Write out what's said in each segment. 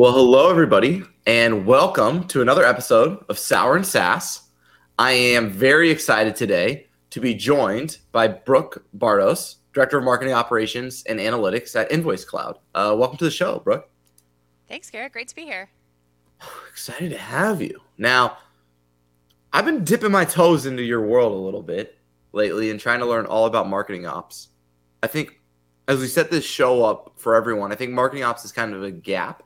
Well, hello, everybody, and welcome to another episode of Sour and SaaS. I am very excited today to be joined by Brooke Bardos, Director of Marketing Operations and Analytics at Invoice Cloud. Uh, welcome to the show, Brooke. Thanks, Garrett. Great to be here. Excited to have you. Now, I've been dipping my toes into your world a little bit lately and trying to learn all about marketing ops. I think as we set this show up for everyone, I think marketing ops is kind of a gap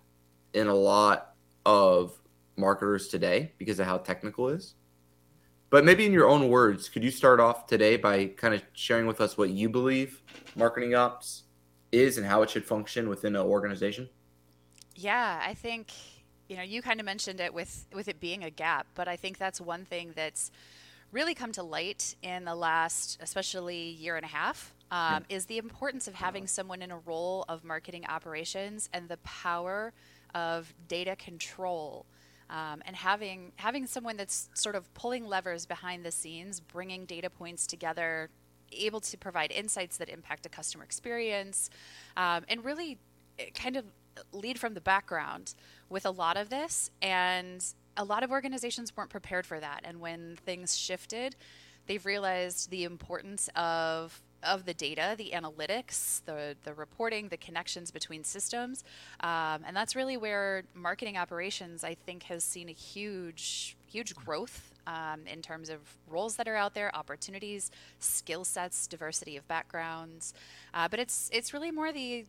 in a lot of marketers today because of how technical it is. But maybe in your own words, could you start off today by kind of sharing with us what you believe marketing ops is and how it should function within an organization? Yeah, I think you know you kind of mentioned it with with it being a gap, but I think that's one thing that's really come to light in the last, especially year and a half, um, yeah. is the importance of having someone in a role of marketing operations and the power of data control. Um, and having having someone that's sort of pulling levers behind the scenes, bringing data points together, able to provide insights that impact a customer experience, um, and really eh, kind of lead from the background with a lot of this. And a lot of organizations weren't prepared for that. And when things shifted, they've realized the importance of of the data, the analytics, the the reporting, the connections between systems, um, and that's really where marketing operations, I think, has seen a huge huge growth um, in terms of roles that are out there, opportunities, skill sets, diversity of backgrounds, uh, but it's it's really more the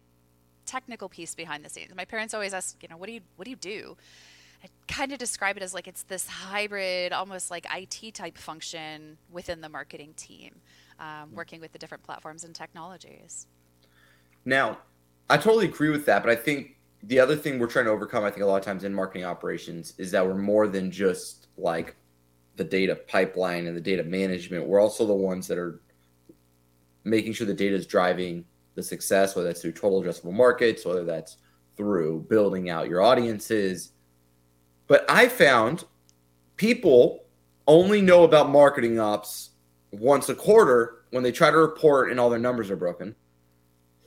technical piece behind the scenes. My parents always ask, you know, what do you what do you do? I kind of describe it as like it's this hybrid, almost like IT type function within the marketing team um, working with the different platforms and technologies. Now, I totally agree with that, but I think the other thing we're trying to overcome, I think a lot of times in marketing operations, is that we're more than just like the data pipeline and the data management. We're also the ones that are making sure the data is driving the success, whether that's through total addressable markets, whether that's through building out your audiences. But I found people only know about marketing ops once a quarter when they try to report and all their numbers are broken.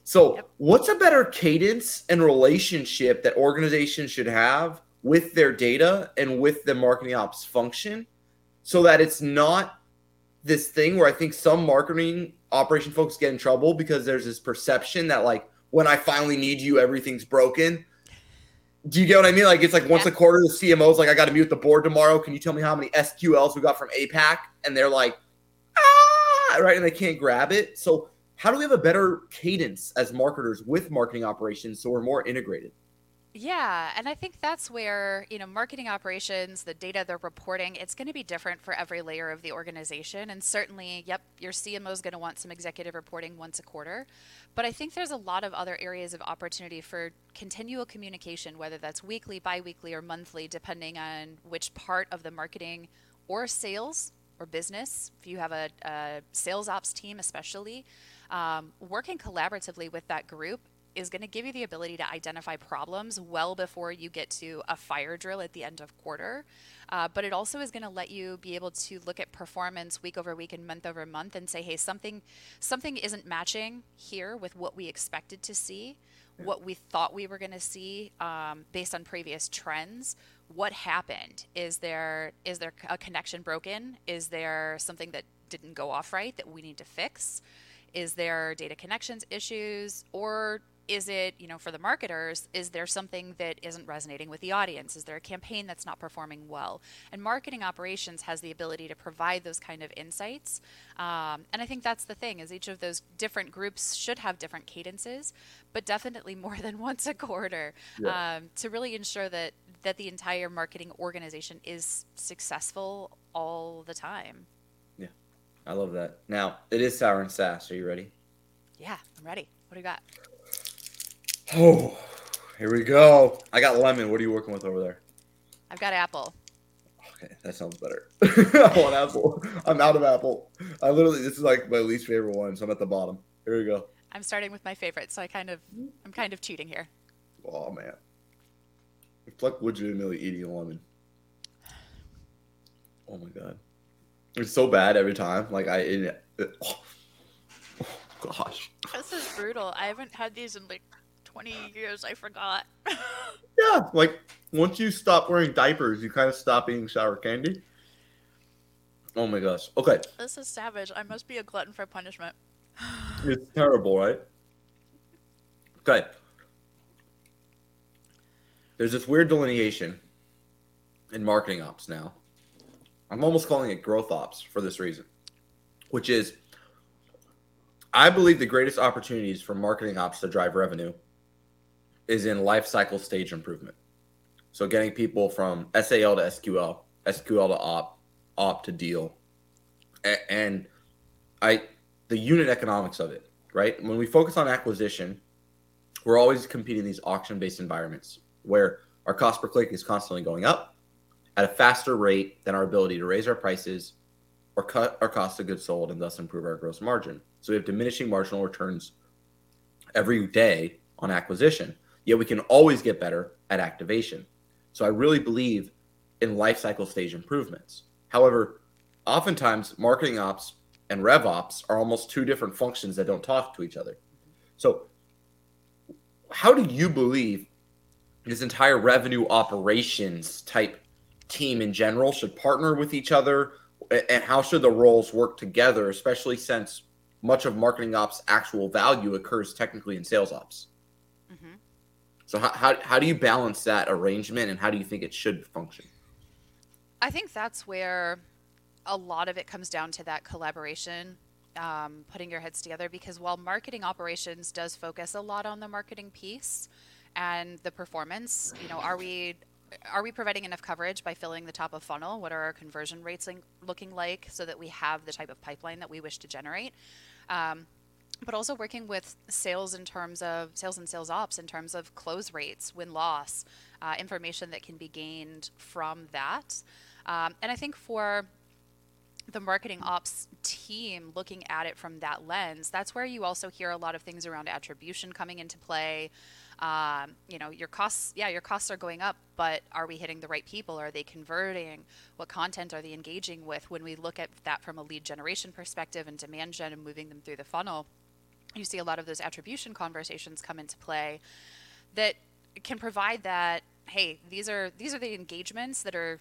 So, yep. what's a better cadence and relationship that organizations should have with their data and with the marketing ops function so that it's not this thing where I think some marketing operation folks get in trouble because there's this perception that, like, when I finally need you, everything's broken. Do you get what I mean? Like, it's like once a quarter, the CMO's like, I got to mute the board tomorrow. Can you tell me how many SQLs we got from APAC? And they're like, right, and they can't grab it. So how do we have a better cadence as marketers with marketing operations so we're more integrated? Yeah, and I think that's where, you know, marketing operations, the data they're reporting, it's going to be different for every layer of the organization. And certainly, yep, your CMO is going to want some executive reporting once a quarter. But I think there's a lot of other areas of opportunity for continual communication, whether that's weekly, biweekly, or monthly, depending on which part of the marketing or sales or business, if you have a, a sales ops team, especially, um, working collaboratively with that group is going to give you the ability to identify problems well before you get to a fire drill at the end of quarter. Uh, but it also is going to let you be able to look at performance week over week and month over month and say, hey, something something isn't matching here with what we expected to see, what we thought we were going to see um, based on previous trends what happened? Is there is there a connection broken? Is there something that didn't go off right that we need to fix? Is there data connections issues? Or is it you know for the marketers is there something that isn't resonating with the audience? Is there a campaign that's not performing well? And marketing operations has the ability to provide those kind of insights. Um, and i think that's the thing is each of those different groups should have different cadences but definitely more than once a quarter yeah. um, to really ensure that that the entire marketing organization is successful all the time. Yeah. I love that. Now it is sour and SaaS. Are you ready? Yeah i'm ready. What do you got Oh, here we go. I got lemon. What are you working with over there? I've got apple. Okay, that sounds better. I want apple. I'm out of apple. I literally this is like my least favorite one, so I'm at the bottom. Here we go. I'm starting with my favorite, so I kind of I'm kind of cheating here. Oh man. It's like legitimately eating a lemon. Oh my god. It's so bad every time. Like I it, it, oh, oh gosh. This is brutal. I haven't had these in like 20 years. I forgot. yeah, like once you stop wearing diapers, you kind of stop eating sour candy. Oh my gosh. Okay. This is savage. I must be a glutton for punishment. it's terrible, right? Okay. There's this weird delineation in marketing ops now. I'm almost calling it growth ops for this reason, which is I believe the greatest opportunities for marketing ops to drive revenue is in life cycle stage improvement. So getting people from SAL to SQL, SQL to op, op to deal, and I the unit economics of it. Right when we focus on acquisition, we're always competing in these auction based environments where our cost per click is constantly going up at a faster rate than our ability to raise our prices or cut our cost of goods sold and thus improve our gross margin. So we have diminishing marginal returns every day on acquisition, yet we can always get better at activation. So I really believe in life cycle stage improvements. However, oftentimes marketing ops and rev ops are almost two different functions that don't talk to each other. So how do you believe this entire revenue operations type team in general should partner with each other and how should the roles work together especially since much of marketing ops actual value occurs technically in sales ops mm-hmm. So how, how, how do you balance that arrangement and how do you think it should function i think that's where a lot of it comes down to that collaboration um, putting your heads together because while marketing operations does focus a lot on the marketing piece and the performance you know are we are we providing enough coverage by filling the top of funnel? What are our conversion rates looking like so that we have the type of pipeline that we wish to generate? Um, but also working with sales in terms of sales and sales ops in terms of close rates, win loss, uh, information that can be gained from that. Um, and I think for the marketing ops team looking at it from that lens, that's where you also hear a lot of things around attribution coming into play. Um, you know, your costs, yeah, your costs are going up, but are we hitting the right people? Are they converting? What content are they engaging with? When we look at that from a lead generation perspective and demand gen and moving them through the funnel, you see a lot of those attribution conversations come into play that can provide that hey these are these are the engagements that are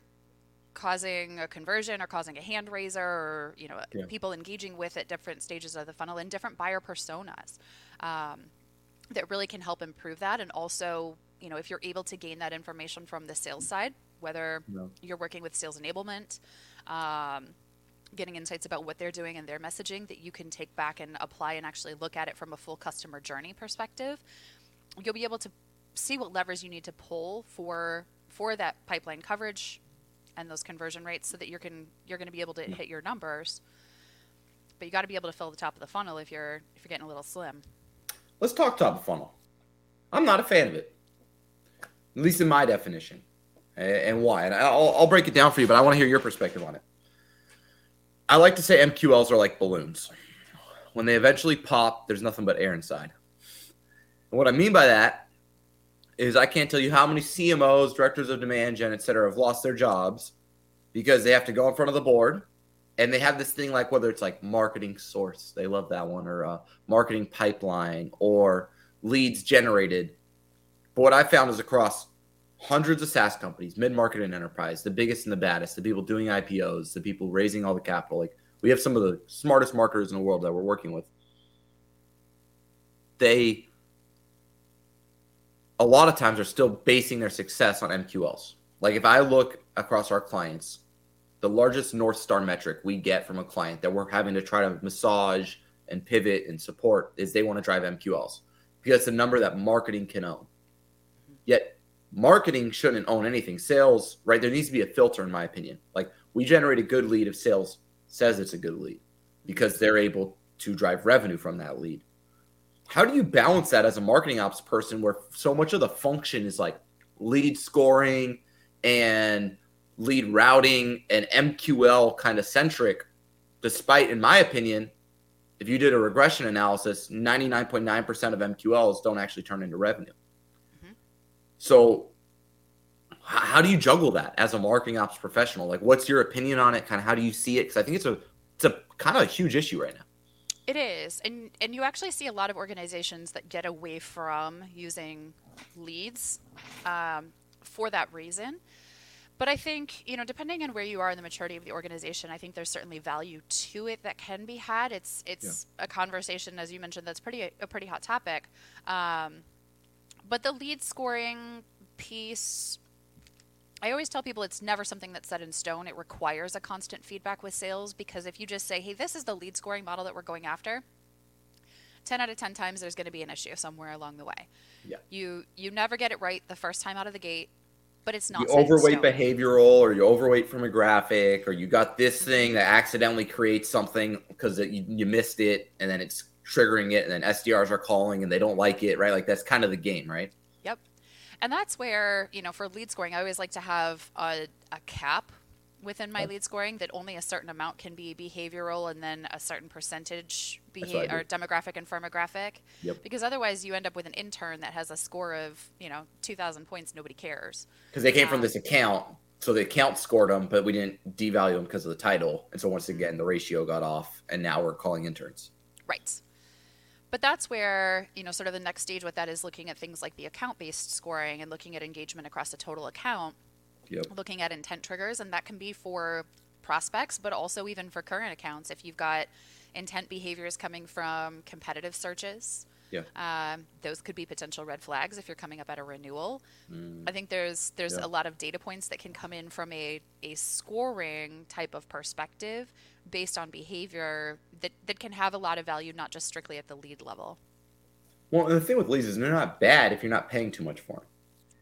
causing a conversion or causing a hand raiser or you know yeah. people engaging with at different stages of the funnel and different buyer personas um, that really can help improve that. And also, you know, if you're able to gain that information from the sales side, whether you're working with sales enablement, um, getting insights about what they're doing and their messaging that you can take back and apply and actually look at it from a full customer journey perspective, you'll be able to see what levers you need to pull for for that pipeline coverage and those conversion rates so that you can you're going to be able to hit your numbers but you got to be able to fill the top of the funnel if you're if you're getting a little slim Let's talk top of funnel. I'm not a fan of it, at least in my definition, and why. And I'll, I'll break it down for you, but I want to hear your perspective on it. I like to say MQLs are like balloons. When they eventually pop, there's nothing but air inside. And what I mean by that is I can't tell you how many CMOs, directors of demand gen, et cetera, have lost their jobs because they have to go in front of the board and they have this thing like whether it's like marketing source, they love that one, or uh, marketing pipeline, or leads generated. But what I found is across hundreds of SaaS companies, mid market and enterprise, the biggest and the baddest, the people doing IPOs, the people raising all the capital. Like we have some of the smartest marketers in the world that we're working with. They, a lot of times, are still basing their success on MQLs. Like if I look across our clients, the largest North Star metric we get from a client that we're having to try to massage and pivot and support is they want to drive MQLs because it's a number that marketing can own. Yet marketing shouldn't own anything. Sales, right? There needs to be a filter, in my opinion. Like we generate a good lead if sales says it's a good lead because they're able to drive revenue from that lead. How do you balance that as a marketing ops person where so much of the function is like lead scoring and lead routing and MQL kind of centric, despite, in my opinion, if you did a regression analysis, 99.9% of MQLs don't actually turn into revenue. So, how do you juggle that as a marketing ops professional? Like, what's your opinion on it? Kind of how do you see it? Because I think it's a it's a kind of a huge issue right now. It is, and and you actually see a lot of organizations that get away from using leads um, for that reason. But I think, you know, depending on where you are in the maturity of the organization, I think there's certainly value to it that can be had. It's it's yeah. a conversation, as you mentioned, that's pretty a pretty hot topic. Um, but the lead scoring piece, I always tell people it's never something that's set in stone. It requires a constant feedback with sales because if you just say, "Hey, this is the lead scoring model that we're going after," 10 out of 10 times there's going to be an issue somewhere along the way. Yeah. You you never get it right the first time out of the gate but it's not. You overweight behavioral, or you overweight from a graphic, or you got this thing that accidentally creates something because you, you missed it, and then it's triggering it, and then SDRs are calling and they don't like it, right? Like that's kind of the game, right? Yep. And that's where you know for lead scoring, I always like to have a, a cap within my lead scoring that only a certain amount can be behavioral and then a certain percentage beha- or demographic and firmographic. Yep. Because otherwise you end up with an intern that has a score of, you know, 2000 points nobody cares. Because they came um, from this account, so the account scored them, but we didn't devalue them because of the title. And so once again the ratio got off and now we're calling interns. Right. But that's where, you know, sort of the next stage with that is looking at things like the account based scoring and looking at engagement across a total account yep. looking at intent triggers, and that can be for prospects, but also even for current accounts. If you've got intent behaviors coming from competitive searches, yeah. Um, those could be potential red flags if you're coming up at a renewal. Mm. I think there's there's yeah. a lot of data points that can come in from a, a scoring type of perspective based on behavior that, that can have a lot of value, not just strictly at the lead level. Well, the thing with leads is they're not bad if you're not paying too much for them.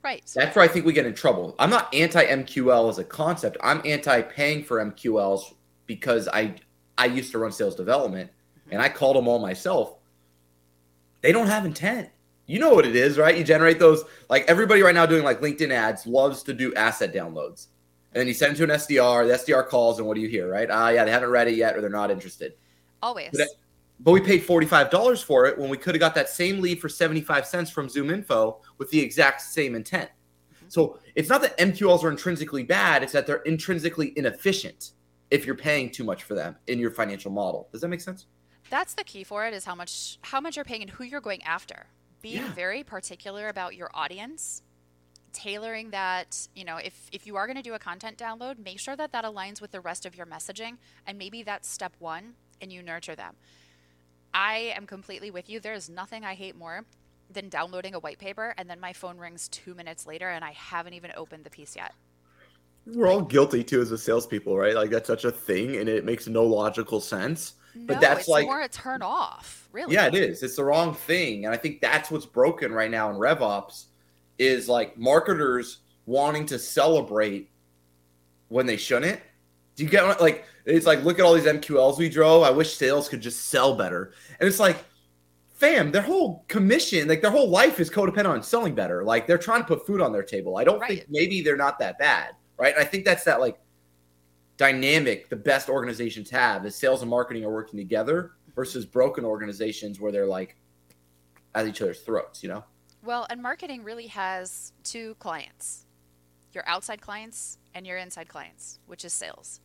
Right. That's where I think we get in trouble. I'm not anti MQL as a concept. I'm anti paying for MQLs because I I used to run sales development mm-hmm. and I called them all myself. They don't have intent. You know what it is, right? You generate those like everybody right now doing like LinkedIn ads loves to do asset downloads. And then you send it to an SDR, the SDR calls, and what do you hear, right? Ah, uh, yeah, they haven't read it yet or they're not interested. Always. But but we paid $45 for it when we could have got that same lead for 75 cents from ZoomInfo with the exact same intent. Mm-hmm. So it's not that MQLs are intrinsically bad, it's that they're intrinsically inefficient if you're paying too much for them in your financial model. Does that make sense? That's the key for it is how much how much you're paying and who you're going after. Being yeah. very particular about your audience, tailoring that, you know, if if you are going to do a content download, make sure that that aligns with the rest of your messaging and maybe that's step 1 and you nurture them I am completely with you. There is nothing I hate more than downloading a white paper and then my phone rings two minutes later and I haven't even opened the piece yet. We're all guilty too as a salespeople, right? Like that's such a thing and it makes no logical sense. No, but that's it's like more a turn off, really. Yeah, it is. It's the wrong thing. And I think that's what's broken right now in RevOps is like marketers wanting to celebrate when they shouldn't. Do you get like it's like, look at all these MQLs we drove. I wish sales could just sell better. And it's like, fam, their whole commission, like their whole life is codependent on selling better. Like they're trying to put food on their table. I don't right. think maybe they're not that bad. Right. And I think that's that like dynamic the best organizations have is sales and marketing are working together versus broken organizations where they're like at each other's throats, you know? Well, and marketing really has two clients your outside clients and your inside clients, which is sales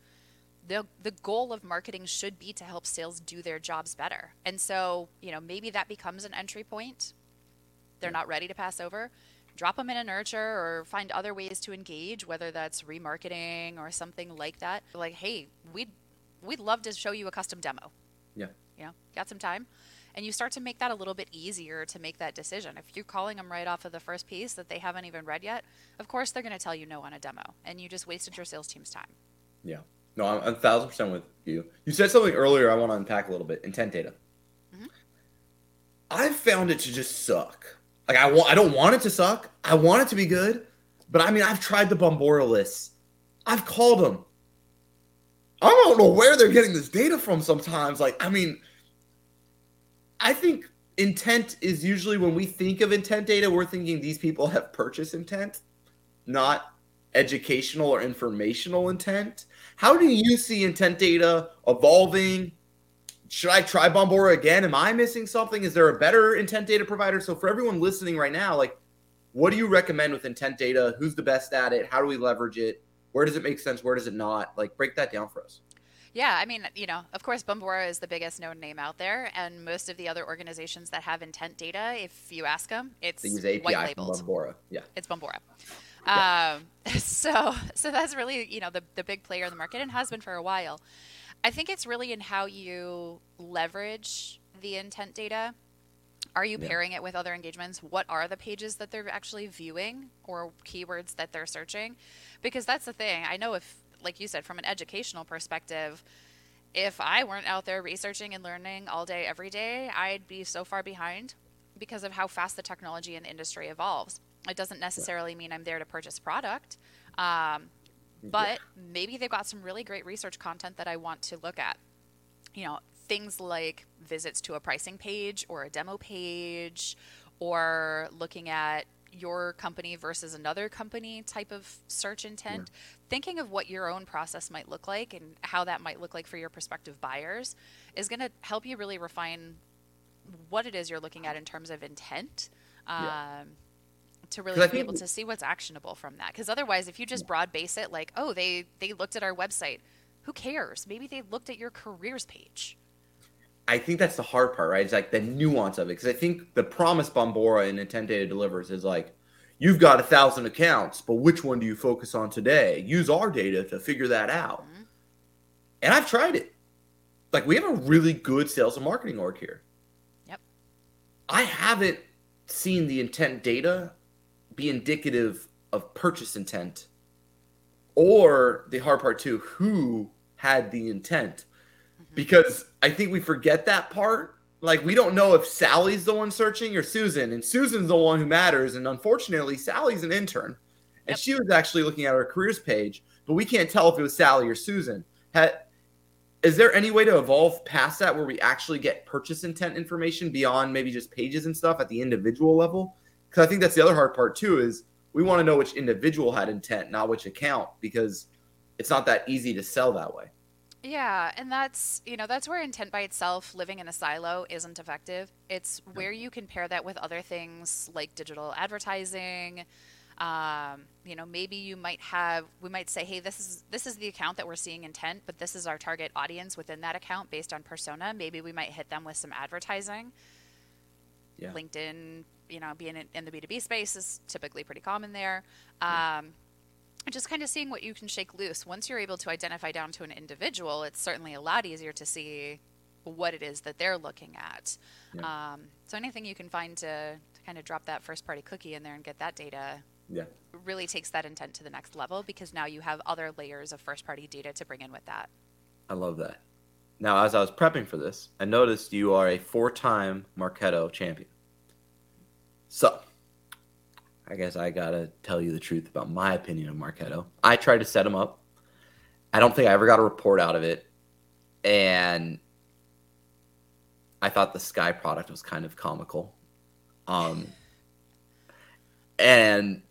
the the goal of marketing should be to help sales do their jobs better. And so, you know, maybe that becomes an entry point. They're not ready to pass over. Drop them in a nurture or find other ways to engage, whether that's remarketing or something like that. Like, hey, we'd we'd love to show you a custom demo. Yeah. You know, got some time? And you start to make that a little bit easier to make that decision. If you're calling them right off of the first piece that they haven't even read yet, of course they're going to tell you no on a demo, and you just wasted your sales team's time. Yeah. No, I'm a thousand percent with you. You said something earlier I want to unpack a little bit. Intent data. Mm-hmm. I've found it to just suck. Like I want, I don't want it to suck. I want it to be good, but I mean, I've tried the Bombora lists. I've called them. I don't know where they're getting this data from. Sometimes, like, I mean, I think intent is usually when we think of intent data, we're thinking these people have purchase intent, not educational or informational intent. How do you see intent data evolving? Should I try Bombora again? Am I missing something? Is there a better intent data provider? So for everyone listening right now, like what do you recommend with intent data? Who's the best at it? How do we leverage it? Where does it make sense? Where does it not? Like break that down for us. Yeah, I mean, you know, of course, Bombora is the biggest known name out there, and most of the other organizations that have intent data, if you ask them, it's They use API white from labeled. Bombora. Yeah. It's Bombora. Yeah. Um, so, so that's really you know the the big player in the market and has been for a while. I think it's really in how you leverage the intent data. Are you Yeah. pairing it with other engagements? What are the pages that they're actually viewing or keywords that they're searching? Because that's the thing. I know if, like you said, from an educational perspective, if I weren't out there researching and learning all day, every day, I'd be so far behind because of how fast the technology and the industry evolves. It doesn't necessarily mean I'm there to purchase product, um, but maybe they've got some really great research content that I want to look at. You know, things like visits to a pricing page or a demo page, or looking at your company versus another company type of search intent. Thinking of what your own process might look like and how that might look like for your prospective buyers is going to help you really refine what it is you're looking at in terms of intent. Um, Yeah. to really be think able to see what's actionable from that because otherwise if you just broad base it like oh they they looked at our website who cares maybe they looked at your careers page I think that's the hard part, right? It's like the nuance of it. Because I think the promise Bombora and Intent Data delivers is like, you've got a thousand accounts, but which one do you focus on today? Use our data to figure that out. Mhm. And I've tried it. Like, we have a really good sales and marketing org here. Yep. I haven't seen the intent data be indicative of purchase intent or the hard part too, who had the intent because I think we forget that part. Like we don't know if Sally's the one searching or Susan, and Susan's the one who matters. And unfortunately, Sally's an intern, and Yep. she was actually looking at her careers page, but we can't tell if it was Sally or Susan. Had, is there any way to evolve past that where we actually get purchase intent information beyond maybe just pages and stuff at the individual level? Because I think that's the other hard part too. Is we want to know which individual had intent, not which account, because it's not that easy to sell that way. Yeah, and that's you know that's where intent by itself, living in a silo, isn't effective. It's where you can pair that with other things like digital advertising. Um, you know, maybe you might have we might say, hey, this is this is the account that we're seeing intent, but this is our target audience within that account based on persona. Maybe we might hit them with some advertising. Yeah. LinkedIn, you know, being in, in the B two B space is typically pretty common there. Um, and just kind of seeing what you can shake loose. Once you're able to identify down to an individual, it's certainly a lot easier to see what it is that they're looking at. Yeah. Um, so anything you can find to, to kind of drop that first party cookie in there and get that data Yeah. really takes that intent to the next level because now you have other layers of first party data to bring in with that. I love that. Now, as I was prepping for this, I noticed you are a four time Marketo champion. So, I guess I gotta tell you the truth about my opinion of Marketo. I tried to set him up. I don't think I ever got a report out of it. And I thought the Sky product was kind of comical. Um, and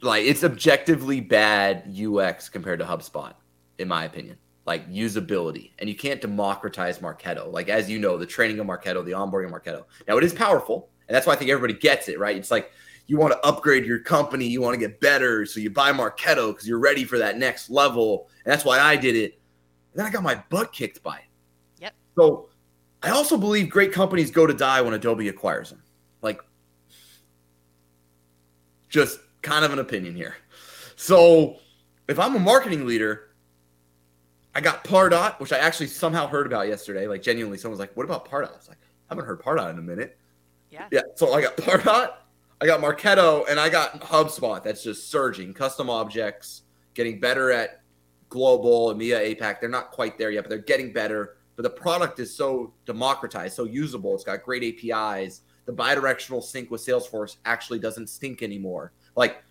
like it's objectively bad UX compared to HubSpot, in my opinion. Like usability, and you can't democratize Marketo. Like as you know, the training of Marketo, the onboarding of Marketo. Now it is powerful, and that's why I think everybody gets it. Right? It's like you want to upgrade your company, you want to get better, so you buy Marketo because you're ready for that next level, and that's why I did it. And then I got my butt kicked by it. Yep. So I also believe great companies go to die when Adobe acquires them. Like just kind of an opinion here. So if I'm a marketing leader, I got Pardot, which I actually somehow heard about yesterday. Like genuinely, someone was like, "What about Pardot?" I was like, "I haven't heard Pardot in a minute." Yeah. Yeah. So I got Pardot, I got Marketo, and I got HubSpot. That's just surging. Custom objects, getting better at global, EMEA, APAC. They're not quite there yet, but they're getting better. But the product is so democratized, so usable. It's got great APIs. The bidirectional sync with Salesforce actually doesn't stink anymore. Like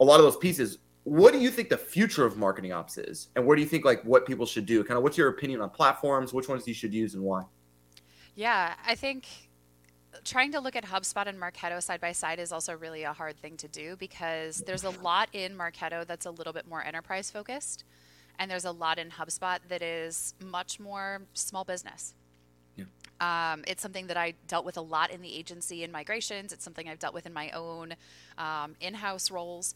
a lot of those pieces. What do you think the future of marketing ops is, and where do you think like what people should do? Kind of, what's your opinion on platforms? Which ones you should use and why? Yeah, I think trying to look at HubSpot and Marketo side by side is also really a hard thing to do because there's a lot in Marketo that's a little bit more enterprise focused, and there's a lot in HubSpot that is much more small business. Yeah. Um, it's something that I dealt with a lot in the agency in migrations. It's something I've dealt with in my own um, in house roles.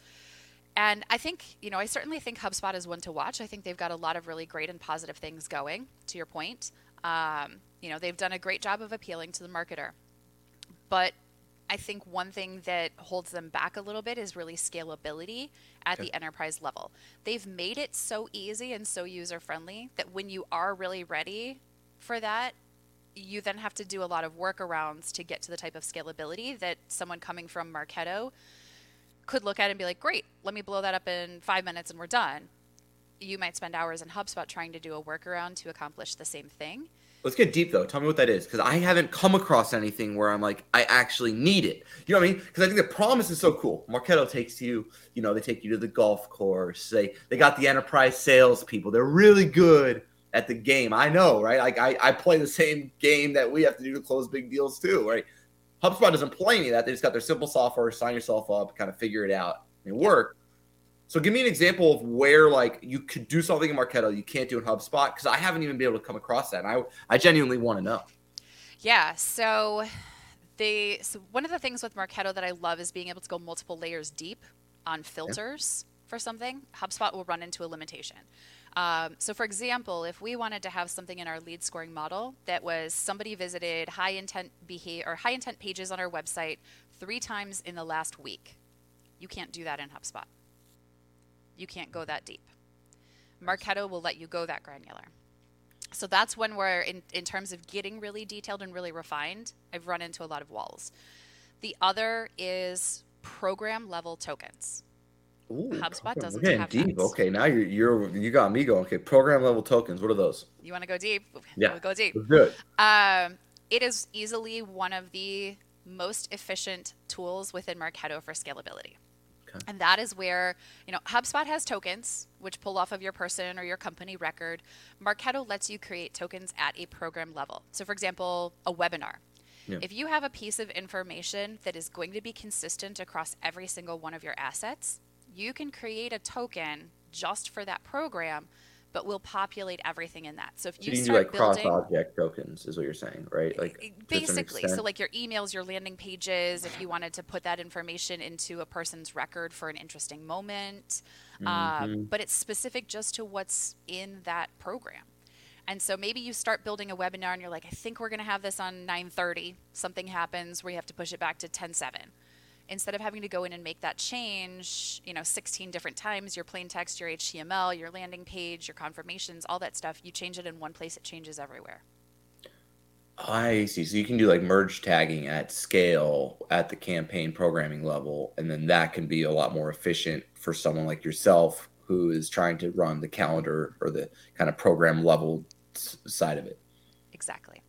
And I think, you know, I certainly think HubSpot is one to watch. I think they've got a lot of really great and positive things going, to your point. Um, you know, they've done a great job of appealing to the marketer. But I think one thing that holds them back a little bit is really scalability at okay. the enterprise level. They've made it so easy and so user friendly that when you are really ready for that, you then have to do a lot of workarounds to get to the type of scalability that someone coming from Marketo could look at and be like, great, let me blow that up in five minutes and we're done. You might spend hours in HubSpot trying to do a workaround to accomplish the same thing. Let's get deep though. Tell me what that is, because I haven't come across anything where I'm like, I actually need it. You know what I mean? Because I think the promise is so cool. Marketo takes you, you know, they take you to the golf course. They they got the enterprise sales people. They're really good at the game. I know, right? Like I, I play the same game that we have to do to close big deals too, right? HubSpot doesn't play any of that. They just got their simple software, sign yourself up, kind of figure it out and work. So give me an example of where like you could do something in Marketo you can't do in HubSpot because I haven't even been able to come across that. And I I genuinely want to know. Yeah. So they so one of the things with Marketo that I love is being able to go multiple layers deep on filters yeah. for something. HubSpot will run into a limitation. Um, so, for example, if we wanted to have something in our lead scoring model that was somebody visited high intent behavior or high intent pages on our website three times in the last week, you can't do that in HubSpot. You can't go that deep. Marketo will let you go that granular. So that's when we're in, in terms of getting really detailed and really refined, I've run into a lot of walls. The other is program level tokens. Ooh, HubSpot doesn't okay, have deep. Okay, now you're you're you got me going. Okay, program level tokens. What are those? You want to go deep? Yeah, we'll go deep. Good. Um, it is easily one of the most efficient tools within Marketo for scalability. Okay. And that is where, you know, HubSpot has tokens, which pull off of your person or your company record. Marketo lets you create tokens at a program level. So, for example, a webinar. Yeah. If you have a piece of information that is going to be consistent across every single one of your assets, you can create a token just for that program but we'll populate everything in that. So if you, so you start like building, cross object tokens is what you're saying, right? Like basically, so like your emails, your landing pages, if you wanted to put that information into a person's record for an interesting moment, um, mm-hmm. um, but it's specific just to what's in that program. And so maybe you start building a webinar and you're like, I think we're going to have this on 9:30. Something happens where you have to push it back to 10:7 instead of having to go in and make that change, you know, 16 different times, your plain text, your HTML, your landing page, your confirmations, all that stuff, you change it in one place, it changes everywhere. I see. So you can do like merge tagging at scale at the campaign programming level, and then that can be a lot more efficient for someone like yourself who is trying to run the calendar or the kind of program level side of it. Exactly.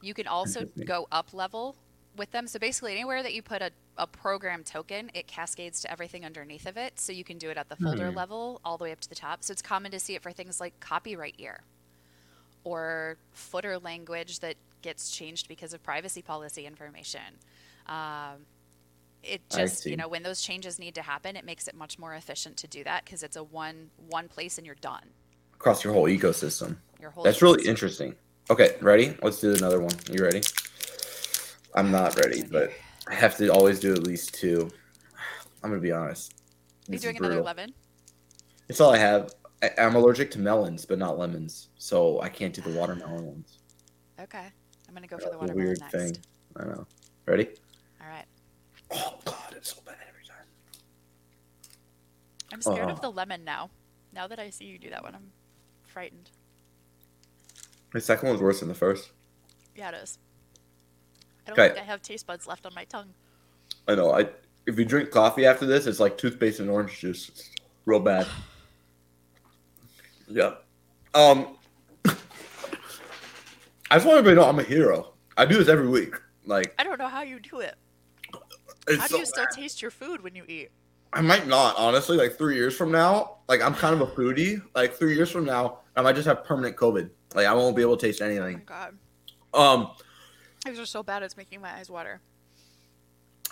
You can also go up level with them. So basically, anywhere that you put a, a program token, it cascades to everything underneath of it. So you can do it at the folder hmm. level all the way up to the top. So it's common to see it for things like copyright year or footer language that gets changed because of privacy policy information. Um, it just you know when those changes need to happen, it makes it much more efficient to do that because it's a one one place and you're done across your whole ecosystem. Your whole That's ecosystem. really interesting. Okay, ready? Let's do another one. You ready? I'm not ready, but I have to always do at least two. I'm gonna be honest. Are you doing another lemon? It's all I have. I, am allergic to melons, but not lemons, so I can't do the watermelon ones. Okay, I'm gonna go for the watermelon weird next. thing. I know. Ready? All right. Oh God, it's so bad every time. I'm scared of oh. the lemon now. Now that I see you do that one, I'm frightened. The second one's worse than the first. Yeah, it is. I don't think I have taste buds left on my tongue. I know. I if you drink coffee after this, it's like toothpaste and orange juice. It's real bad. yeah. Um. I just want everybody to know I'm a hero. I do this every week. Like I don't know how you do it. How do you still taste your food when you eat? I might not, honestly. Like three years from now, like I'm kind of a foodie. Like three years from now, I might just have permanent COVID. Like I won't be able to taste anything. Oh God. Um, these are so bad, it's making my eyes water.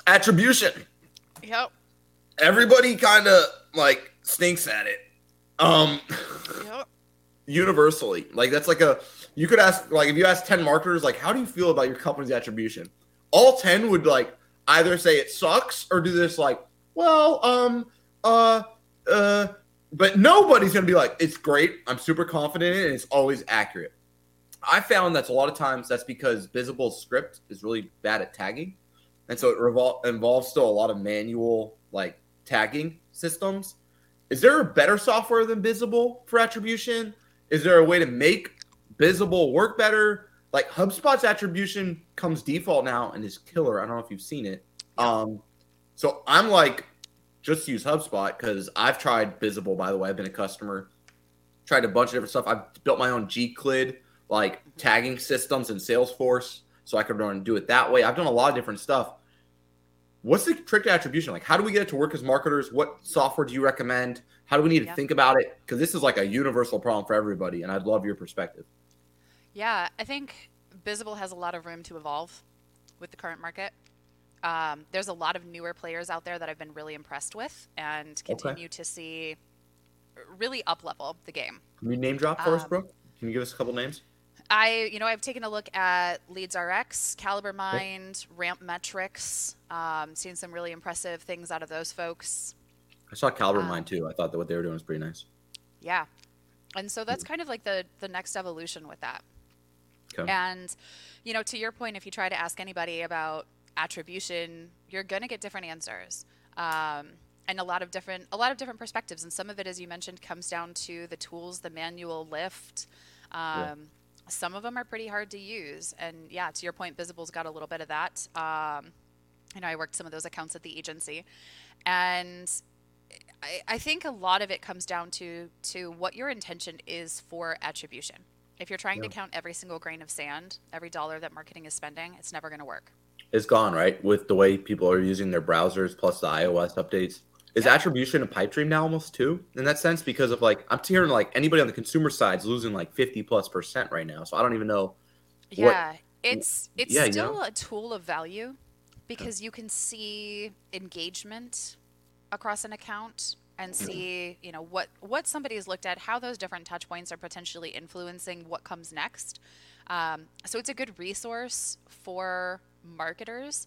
Attribution. Yep. Everybody kind of like stinks at it. Um. Yep. universally, like that's like a. You could ask, like, if you ask ten marketers, like, how do you feel about your company's attribution? All ten would like either say it sucks or do this, like, well, um, uh, uh, but nobody's gonna be like, it's great. I'm super confident in it, and it's always accurate. I found that's a lot of times that's because Bizible's script is really bad at tagging, and so it revol- involves still a lot of manual like tagging systems. Is there a better software than Bizible for attribution? Is there a way to make Bizible work better? Like HubSpot's attribution comes default now and is killer. I don't know if you've seen it. Um, so I'm like, just use HubSpot because I've tried Bizible. By the way, I've been a customer, tried a bunch of different stuff. I've built my own Gclid like tagging systems in Salesforce, so I could run and do it that way. I've done a lot of different stuff. What's the trick to attribution? Like, how do we get it to work as marketers? What software do you recommend? How do we need to yeah. think about it? Because this is like a universal problem for everybody, and I'd love your perspective. Yeah, I think Bizible has a lot of room to evolve with the current market. Um, there's a lot of newer players out there that I've been really impressed with and continue okay. to see really up level the game. Can you name drop for um, us, Brooke? Can you give us a couple names? I, you know, I've taken a look at LeadsRx, Caliber Mind, okay. RampMetrics, um, seen some really impressive things out of those folks. I saw Caliber um, Mind too. I thought that what they were doing was pretty nice. Yeah, and so that's kind of like the the next evolution with that. Okay. And, you know, to your point, if you try to ask anybody about attribution, you're going to get different answers. Um, and a lot of different a lot of different perspectives and some of it as you mentioned comes down to the tools the manual lift um, yeah. Some of them are pretty hard to use and yeah to your point Bizible's got a little bit of that um, you know i worked some of those accounts at the agency and I, I think a lot of it comes down to to what your intention is for attribution if you're trying yeah. to count every single grain of sand every dollar that marketing is spending it's never going to work It's gone, right? With the way people are using their browsers plus the iOS updates. Is yeah. attribution a pipe dream now almost too in that sense? Because of like I'm hearing like anybody on the consumer side is losing like 50 plus percent right now. So I don't even know. Yeah, what, it's it's yeah, still you know? a tool of value because you can see engagement across an account and see you know what what somebody has looked at how those different touch points are potentially influencing what comes next um, so it's a good resource for marketers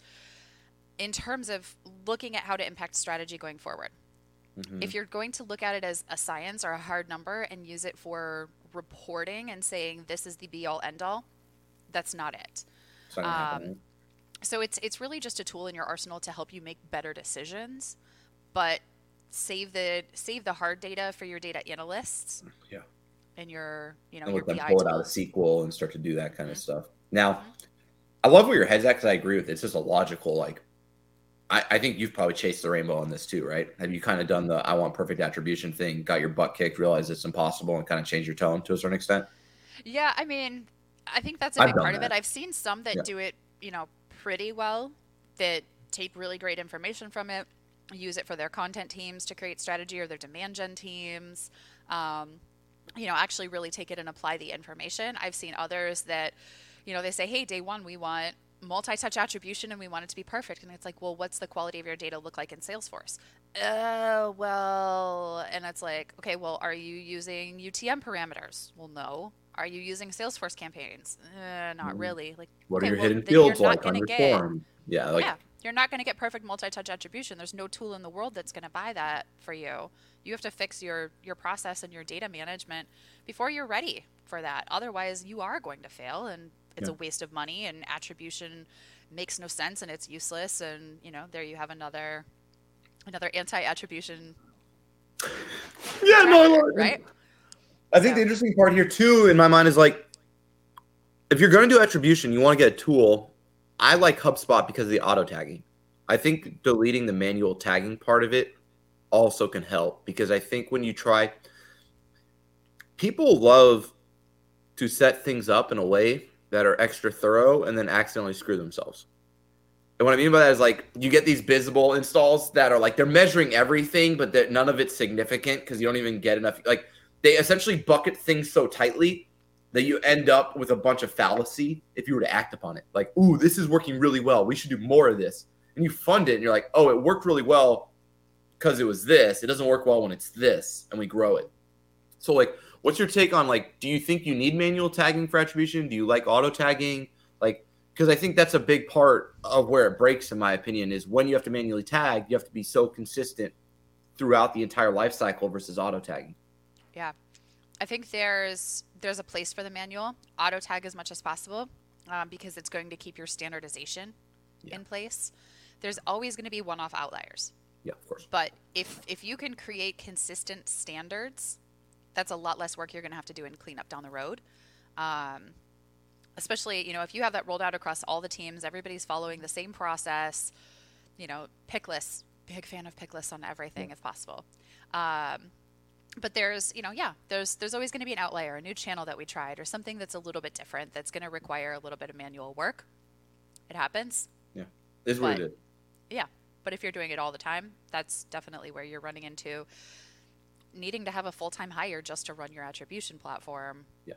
in terms of looking at how to impact strategy going forward. Mm-hmm. If you're going to look at it as a science or a hard number and use it for reporting and saying this is the be all end all, that's not it. Um, so it's it's really just a tool in your arsenal to help you make better decisions, but save the save the hard data for your data analysts. Yeah. And your you know and your them pull it out of SQL and start to do that kind mm-hmm. of stuff. Now, mm-hmm. I love where your head's at because I agree with it. It's just a logical like. I, I think you've probably chased the rainbow on this too, right? Have you kind of done the I want perfect attribution thing, got your butt kicked, realized it's impossible, and kind of changed your tone to a certain extent? Yeah, I mean, I think that's a big part that. of it. I've seen some that yeah. do it, you know, pretty well, that take really great information from it, use it for their content teams to create strategy or their demand gen teams. Um, you know, actually really take it and apply the information. I've seen others that you know, they say, hey, day one, we want multi-touch attribution and we want it to be perfect. And it's like well what's the quality of your data look like in salesforce? Uh well and it's like okay well are you using utm parameters? Well no. Are you using salesforce campaigns? Uh, not mm. really. Like what okay, are your well, hidden fields like on your get, form? Yeah like, yeah you're not going to get perfect multi-touch attribution. There's no tool in the world that's going to buy that for you. You have to fix your your process and your data management before you're ready for that. Otherwise you are going to fail and it's yeah. a waste of money and attribution makes no sense and it's useless and you know there you have another another anti-attribution yeah no right? I think the interesting part here too in my mind is like if you're going to do attribution you want to get a tool. I like hubspot because of the auto tagging. I think deleting the manual tagging part of it also can help because i think when you try people love to set things up in a way that are extra thorough and then accidentally screw themselves. And what I mean by that is like you get these Bizible installs that are like they're measuring everything, but that none of it's significant because you don't even get enough. Like they essentially bucket things so tightly that you end up with a bunch of fallacy if you were to act upon it. Like, ooh, this is working really well. We should do more of this. And you fund it and you're like, oh, it worked really well because it was this. It doesn't work well when it's this, and we grow it. So like What's your take on like? Do you think you need manual tagging for attribution? Do you like auto tagging? Like, because I think that's a big part of where it breaks, in my opinion, is when you have to manually tag, you have to be so consistent throughout the entire life cycle versus auto tagging. Yeah. I think there's there's a place for the manual. Auto tag as much as possible um, because it's going to keep your standardization yeah. in place. There's always going to be one-off outliers. Yeah, of course. But if if you can create consistent standards, that's a lot less work you're going to have to do in cleanup down the road. Um, especially, you know, if you have that rolled out across all the teams, everybody's following the same process. You know, pick lists. Big fan of pick lists on everything if possible. Um, but there's you know yeah there's there's always going to be an outlier a new channel that we tried or something that's a little bit different that's going to require a little bit of manual work it happens yeah is what it is yeah but if you're doing it all the time that's definitely where you're running into needing to have a full-time hire just to run your attribution platform yeah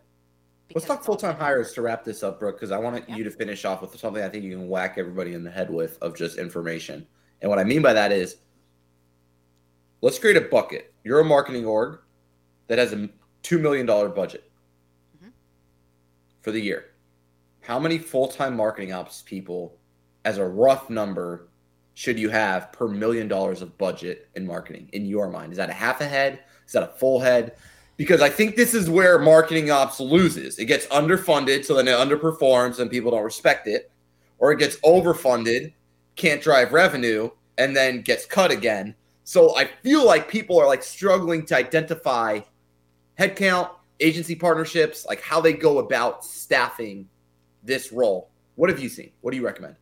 let's talk full-time hires to wrap this up brooke because i want yeah. you to finish off with something i think you can whack everybody in the head with of just information and what i mean by that is let's create a bucket. You're a marketing org that has a $2 million budget mm-hmm. for the year. How many full time marketing ops people, as a rough number, should you have per million dollars of budget in marketing in your mind? Is that a half a head? Is that a full head? Because I think this is where marketing ops loses. It gets underfunded, so then it underperforms and people don't respect it, or it gets overfunded, can't drive revenue, and then gets cut again so I feel like people are like struggling to identify headcount, agency partnerships, like how they go about staffing this role. What have you seen? What do you recommend?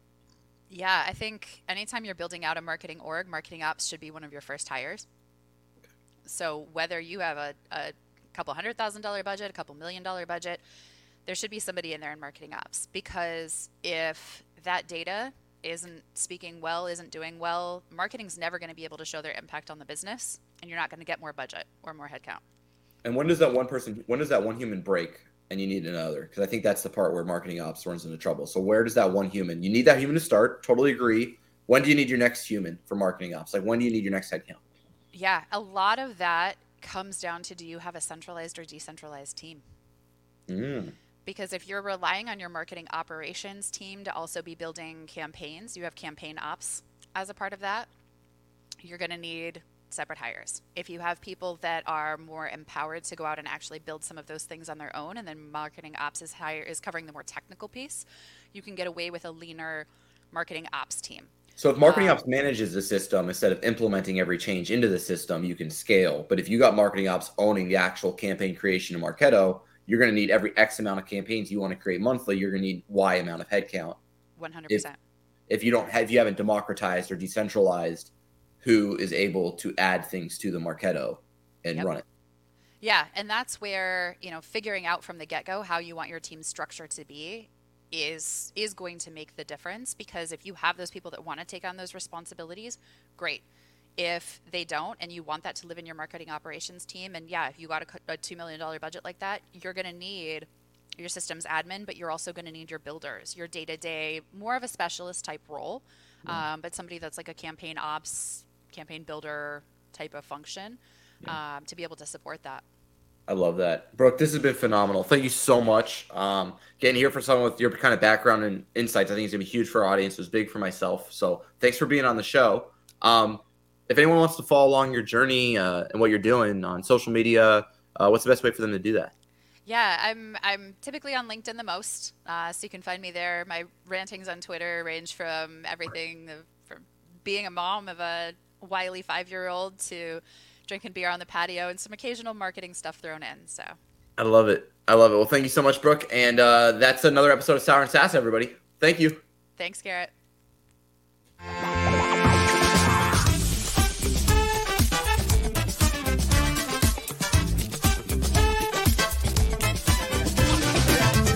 Yeah, I think anytime you're building out a marketing org, marketing ops should be one of your first hires. So whether you have a, a couple hundred thousand dollar budget, a couple million dollar budget, there should be somebody in there in marketing ops because if that data isn't speaking well, isn't doing well, marketing's never going to be able to show their impact on the business, and you're not going to get more budget or more headcount. And when does that one person, when does that one human break and you need another? Because I think that's the part where marketing ops runs into trouble. So where does that one human? You need that human to start. Totally agree. When do you need your next human for marketing ops? Like when do you need your next headcount? Yeah, a lot of that comes down to do you have a centralized or decentralized team? Mm because if you're relying on your marketing operations team to also be building campaigns, you have campaign ops as a part of that, you're going to need separate hires. If you have people that are more empowered to go out and actually build some of those things on their own, and then marketing ops is higher is covering the more technical piece, you can get away with a leaner marketing ops team. So if marketing ops manages the system instead of implementing every change into the system, you can scale. But if you got marketing ops owning the actual campaign creation in Marketo, you're going to need every X amount of campaigns you want to create monthly. You're going to need Y amount of headcount. One hundred percent. If you don't have, if you haven't democratized or decentralized, who is able to add things to the Marketo and yep. run it? Yeah, and that's where you know figuring out from the get go how you want your team structure to be is is going to make the difference because if you have those people that want to take on those responsibilities, great if they don't and you want that to live in your marketing operations team and yeah if you got a, a $2 million budget like that you're going to need your systems admin but you're also going to need your builders your day-to-day more of a specialist type role yeah. um, but somebody that's like a campaign ops campaign builder type of function yeah. um, to be able to support that I love that. Brooke, this has been phenomenal. Thank you so much. Um, getting here for someone with your kind of background and insights, I think is going to be huge for our audience. It was big for myself. So thanks for being on the show. Um, if anyone wants to follow along your journey uh, and what you're doing on social media, uh, what's the best way for them to do that? Yeah, I'm I'm typically on LinkedIn the most, uh, so you can find me there. My rantings on Twitter range from everything from being a mom of a wily five year old to drinking beer on the patio and some occasional marketing stuff thrown in. So I love it. I love it. Well, thank you so much, Brooke. And uh, that's another episode of Sour and SaaS, everybody. Thank you. Thanks, Garrett.